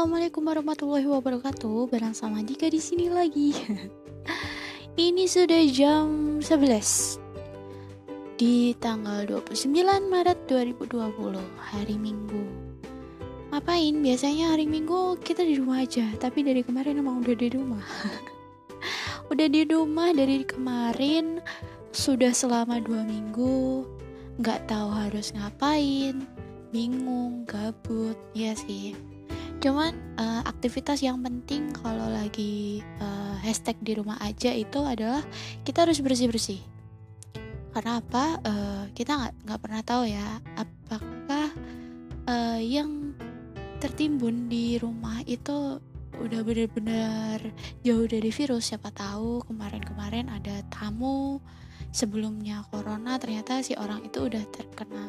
Assalamualaikum warahmatullahi wabarakatuh. Barang sama Dika di sini lagi. Ini sudah jam 11 di tanggal 29 Maret 2020, hari Minggu. Ngapain? Biasanya hari Minggu kita di rumah aja, tapi dari kemarin emang udah di rumah. udah di rumah dari kemarin sudah selama dua minggu, nggak tahu harus ngapain, bingung, gabut, ya sih cuman uh, aktivitas yang penting kalau lagi uh, hashtag di rumah aja itu adalah kita harus bersih bersih karena apa? Uh, kita nggak nggak pernah tahu ya apakah uh, yang tertimbun di rumah itu udah benar-benar jauh dari virus. Siapa tahu kemarin-kemarin ada tamu sebelumnya corona ternyata si orang itu udah terkena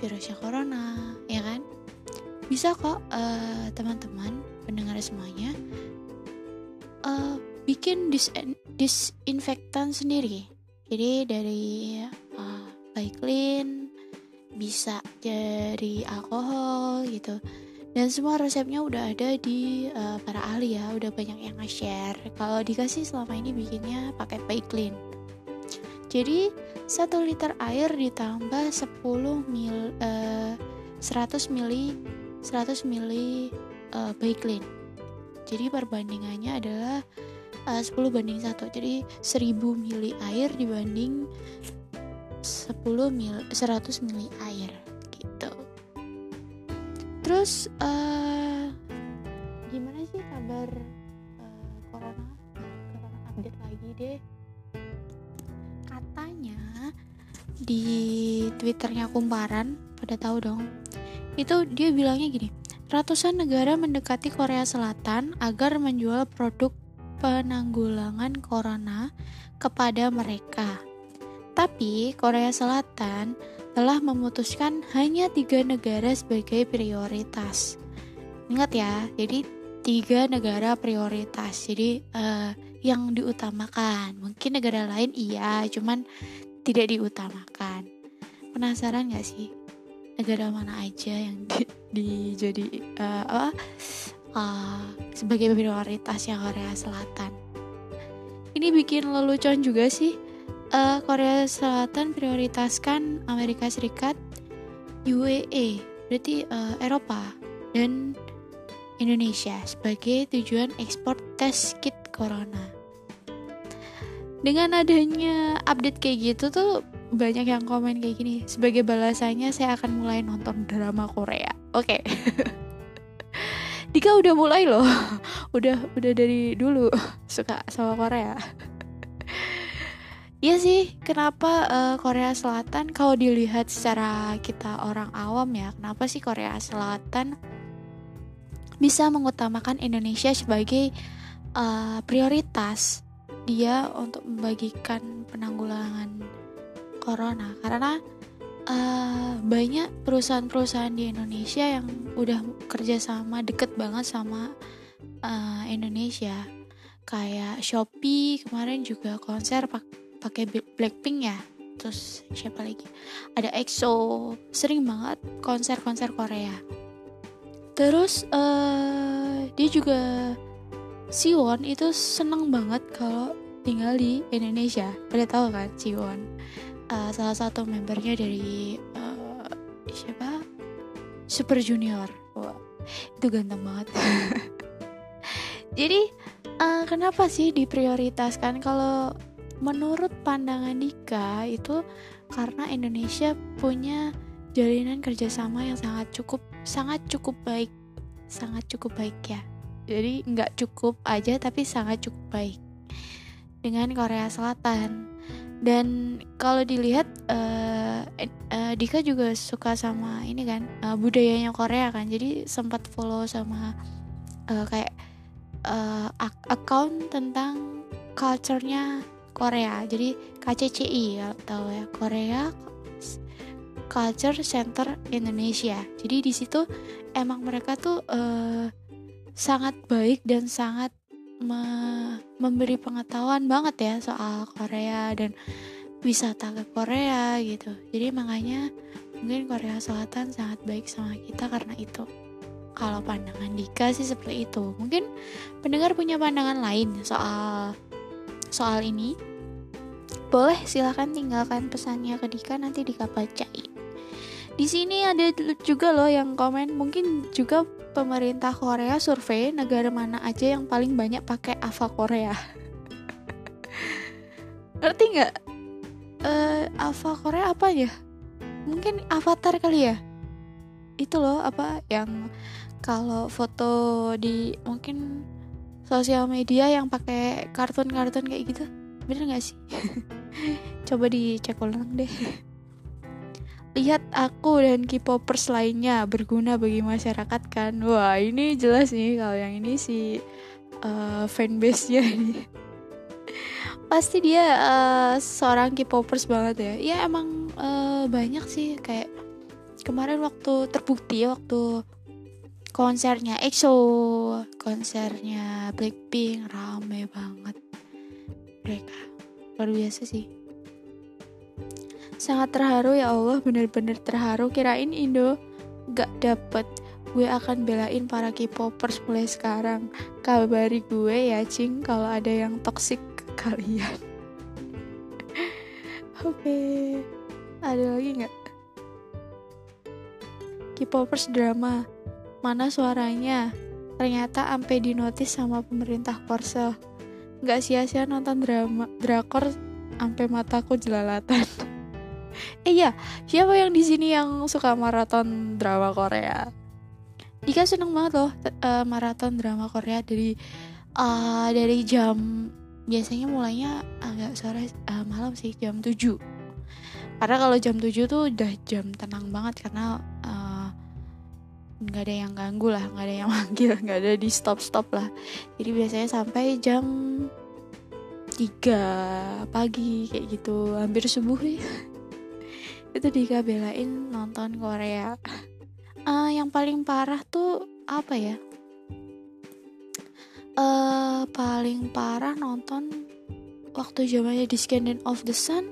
virusnya corona ya kan bisa kok uh, teman-teman pendengar semuanya uh, bikin dis disinfektan sendiri. Jadi dari uh, clean bisa dari alkohol gitu. Dan semua resepnya udah ada di uh, para ahli ya udah banyak yang nge-share. Kalau dikasih selama ini bikinnya pakai clean jadi satu liter air ditambah 10 mil uh, 100 mili 100 ml uh, Baiklin. Jadi perbandingannya adalah uh, 10 banding 1. Jadi 1000 ml air dibanding 10 mil 100 ml air gitu. Terus uh, gimana sih kabar uh, corona? Corona update lagi deh. Katanya di twitternya kumparan pada tahu dong itu dia bilangnya gini ratusan negara mendekati Korea Selatan agar menjual produk penanggulangan corona kepada mereka. Tapi Korea Selatan telah memutuskan hanya tiga negara sebagai prioritas. Ingat ya jadi tiga negara prioritas. Jadi uh, yang diutamakan. Mungkin negara lain iya cuman tidak diutamakan. Penasaran gak sih negara mana aja yang di, di jadi uh, uh, sebagai prioritasnya Korea Selatan. Ini bikin lelucon juga sih. Uh, Korea Selatan prioritaskan Amerika Serikat, UAE, berarti uh, Eropa dan Indonesia sebagai tujuan ekspor tes kit corona. Dengan adanya update kayak gitu tuh banyak yang komen kayak gini sebagai balasannya saya akan mulai nonton drama Korea. Oke. Okay. Dika udah mulai loh. Udah udah dari dulu suka sama Korea. Iya sih, kenapa uh, Korea Selatan? Kalau dilihat secara kita orang awam ya, kenapa sih Korea Selatan bisa mengutamakan Indonesia sebagai uh, prioritas dia untuk membagikan penanggulangan corona. Karena uh, banyak perusahaan-perusahaan di Indonesia yang udah kerjasama deket banget sama uh, Indonesia. Kayak Shopee kemarin juga konser pak pakai Blackpink ya. Terus siapa lagi? Ada EXO. Sering banget konser-konser Korea. Terus uh, dia juga Siwon itu seneng banget kalau tinggal di Indonesia. Pada tahu kan Siwon uh, salah satu membernya dari uh, siapa? Super Junior. Wah, itu ganteng banget. Jadi uh, kenapa sih diprioritaskan? Kalau menurut pandangan Dika itu karena Indonesia punya jalinan kerjasama yang sangat cukup sangat cukup baik. Sangat cukup baik ya. Jadi nggak cukup aja tapi sangat cukup baik. Dengan Korea Selatan dan kalau dilihat uh, uh, Dika juga suka sama ini kan uh, budayanya Korea kan. Jadi sempat follow sama uh, kayak uh, account tentang culture-nya Korea. Jadi KCCI ya tahu ya. Korea Culture Center Indonesia. Jadi di situ emang mereka tuh uh, sangat baik dan sangat me memberi pengetahuan banget ya soal Korea dan wisata ke Korea gitu. Jadi makanya mungkin Korea Selatan sangat baik sama kita karena itu. Kalau pandangan Dika sih seperti itu. Mungkin pendengar punya pandangan lain soal soal ini. Boleh silahkan tinggalkan pesannya ke Dika nanti Dika bacain. Di sini ada juga loh yang komen. Mungkin juga pemerintah Korea survei negara mana aja yang paling banyak pakai Ava Korea? Ngerti nggak? Uh, Ava Korea apa ya mungkin Avatar kali ya? Itu loh apa yang kalau foto di mungkin sosial media yang pakai kartun-kartun kayak gitu. Bener nggak sih? Coba dicek ulang deh lihat aku dan K-popers lainnya berguna bagi masyarakat kan. Wah ini jelas nih kalau yang ini si uh, fanbase-nya ini. Pasti dia uh, seorang K-popers banget ya. Ya emang uh, banyak sih. Kayak kemarin waktu terbukti ya waktu konsernya EXO konsernya Blackpink rame banget mereka. Luar biasa sih sangat terharu ya Allah. Bener-bener terharu. Kirain Indo gak dapet. Gue akan belain para K-popers mulai sekarang. Kabari gue ya cing kalau ada yang ke kalian. Oke. Okay. ada lagi nggak K-popers drama. Mana suaranya? Ternyata ampe dinotis sama pemerintah Korsel. Nggak sia-sia nonton drama drakor sampai mataku jelalatan eh iya. Siapa yang di sini yang suka maraton drama Korea? Dika seneng banget loh uh, maraton drama Korea dari uh, dari jam biasanya mulainya agak sore uh, malam sih jam 7 karena kalau jam 7 tuh udah jam tenang banget karena nggak uh, ada yang ganggu lah nggak ada yang manggil nggak ada di stop stop lah. Jadi biasanya sampai jam 3 pagi kayak gitu hampir subuh ya itu Dika belain nonton Korea. Uh, yang paling parah tuh apa ya? Uh, paling parah nonton waktu zamannya Descendant of the Sun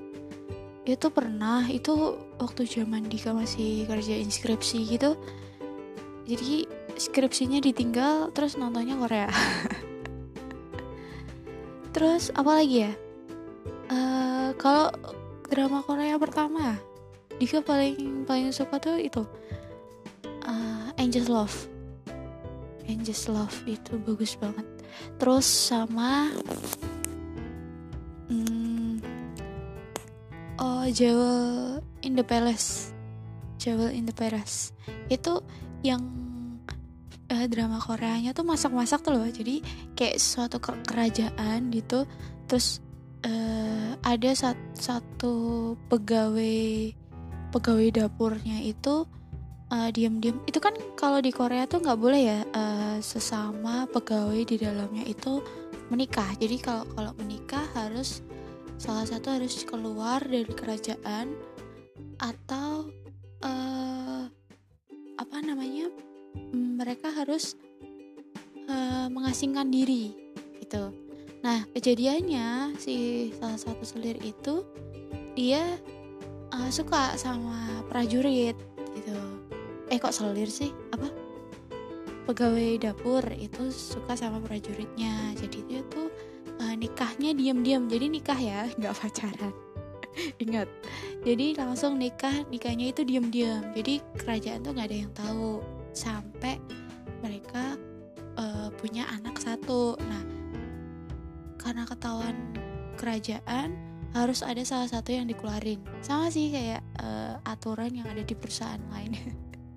itu pernah. Itu waktu zaman Dika masih kerja inskripsi gitu. Jadi skripsinya ditinggal terus nontonnya Korea. Terus apa lagi ya? Uh, kalau drama Korea pertama Dika paling paling suka tuh itu uh, Angels Love. Angels Love itu bagus banget. Terus sama hmm, oh Jewel in the Palace. Jewel in the Palace. Itu yang uh, drama Koreanya tuh masak-masak tuh loh. Jadi kayak suatu kerajaan gitu. Terus uh, ada sat satu pegawai pegawai dapurnya itu uh, diam-diam itu kan kalau di Korea tuh nggak boleh ya uh, sesama pegawai di dalamnya itu menikah. Jadi kalau kalau menikah harus salah satu harus keluar dari kerajaan atau uh, apa namanya mereka harus uh, mengasingkan diri gitu. Nah kejadiannya si salah satu selir itu dia uh, suka sama prajurit gitu. Eh kok selir sih? Apa? Pegawai dapur itu suka sama prajuritnya. Jadi dia tuh uh, nikahnya diam-diam. Jadi nikah ya nggak pacaran. Ingat. Jadi langsung nikah nikahnya itu diam-diam. Jadi kerajaan tuh nggak ada yang tahu. Sampai mereka uh, punya anak satu. Nah karena ketahuan kerajaan harus ada salah satu yang dikeluarin. Sama sih kayak uh, aturan yang ada di perusahaan lain.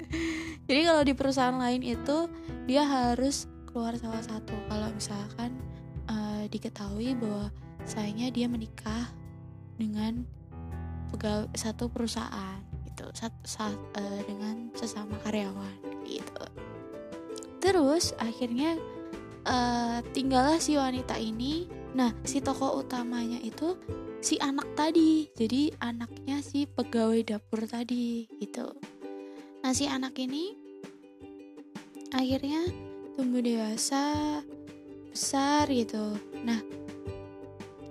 Jadi kalau di perusahaan lain itu dia harus keluar salah satu. Kalau misalkan uh, diketahui bahwa sayangnya dia menikah dengan pegawai satu perusahaan gitu saat, saat uh, dengan sesama karyawan gitu. Terus akhirnya uh, tinggallah si wanita ini. Nah si tokoh utamanya itu si anak tadi. Jadi anaknya si pegawai dapur tadi gitu. Nah si anak ini akhirnya tumbuh dewasa besar gitu. Nah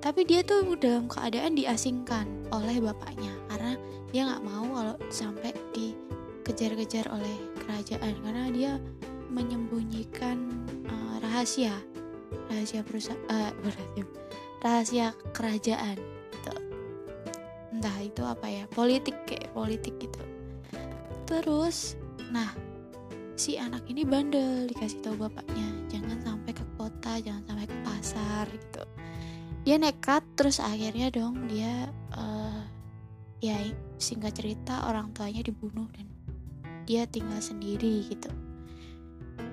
tapi dia tuh dalam keadaan diasingkan oleh bapaknya. Karena dia nggak mau kalau sampai dikejar-kejar oleh kerajaan. Karena dia menyembunyikan uh, rahasia. Rahasia perusahaan uh, rahasia, rahasia kerajaan entah itu apa ya politik kayak politik gitu. Terus nah si anak ini bandel dikasih tahu bapaknya jangan sampai ke kota jangan sampai ke pasar gitu. Dia nekat terus akhirnya dong dia uh, ya singkat cerita orang tuanya dibunuh dan dia tinggal sendiri gitu.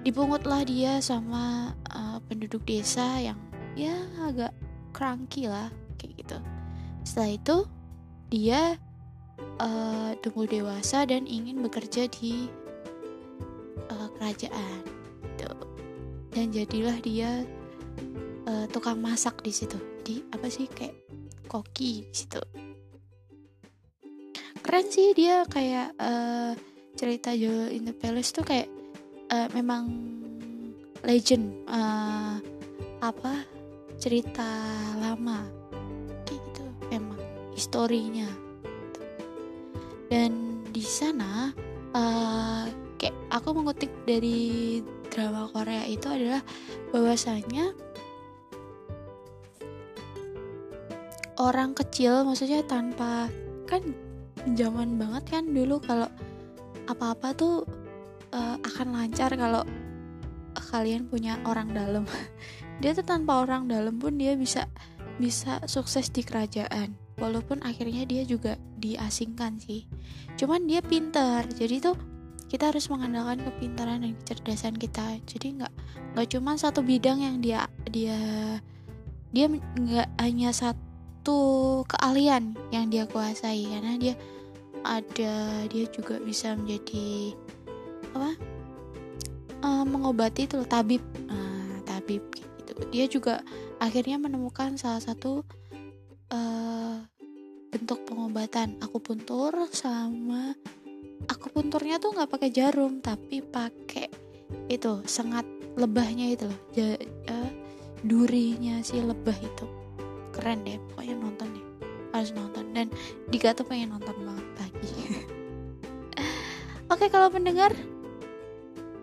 Dipungutlah dia sama uh, penduduk desa yang ya agak cranky lah kayak gitu. Setelah itu dia uh, tumbuh dewasa dan ingin bekerja di uh, kerajaan gitu. dan jadilah dia uh, tukang masak di situ. Di apa sih kayak koki di situ. Keren sih dia kayak uh, cerita Joe in the Palace tuh kayak uh, memang legend uh, apa cerita lama historinya dan di sana uh, kayak aku mengutip dari drama Korea itu adalah bahwasanya orang kecil maksudnya tanpa kan zaman banget kan dulu kalau apa-apa tuh uh, akan lancar kalau kalian punya orang dalam. Dia tuh tanpa orang dalam pun dia bisa bisa sukses di kerajaan walaupun akhirnya dia juga diasingkan sih. Cuman dia pinter jadi tuh kita harus mengandalkan kepintaran dan kecerdasan kita. Jadi nggak nggak cuma satu bidang yang dia dia dia nggak hanya satu keahlian yang dia kuasai karena dia ada dia juga bisa menjadi apa uh, mengobati itu tabib. Uh, tabib gitu. Dia juga akhirnya menemukan salah satu uh, bentuk pengobatan aku puntur sama aku punturnya tuh nggak pakai jarum tapi pakai itu sengat lebahnya itu loh. Ja, uh, durinya si lebah itu. Keren deh pokoknya nonton deh. Harus nonton dan Dika tuh pengen nonton banget lagi. Oke kalau pendengar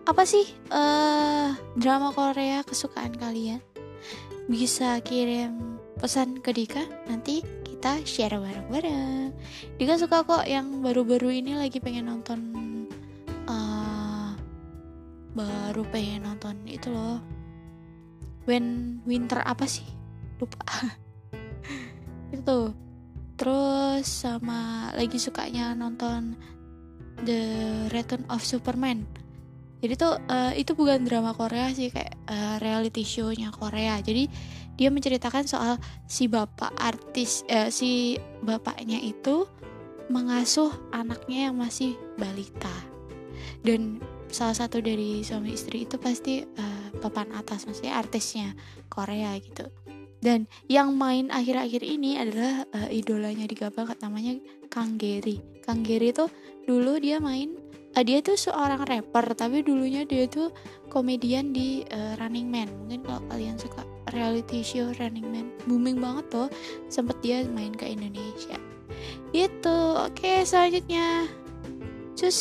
apa sih uh, drama Korea kesukaan kalian? Bisa kirim pesan ke Dika nanti kita share bareng-bareng. Dika suka kok yang baru-baru ini lagi pengen nonton uh, baru pengen nonton itu loh. When Winter apa sih? Lupa. itu. Terus sama lagi sukanya nonton The Return of Superman jadi tuh uh, itu bukan drama Korea sih kayak uh, reality show-nya Korea jadi dia menceritakan soal si bapak artis uh, si bapaknya itu mengasuh anaknya yang masih balita. Dan salah satu dari suami istri itu pasti uh, papan atas maksudnya artisnya Korea gitu. Dan yang main akhir-akhir ini adalah uh, idolanya di Gabang namanya Kang Geri Kang Geri tuh dulu dia main uh, dia tuh seorang rapper tapi dulunya dia tuh komedian di uh, Running Man. Mungkin kalau kalian suka reality show Running Man booming banget tuh sempet dia main ke Indonesia. Itu oke selanjutnya. Cus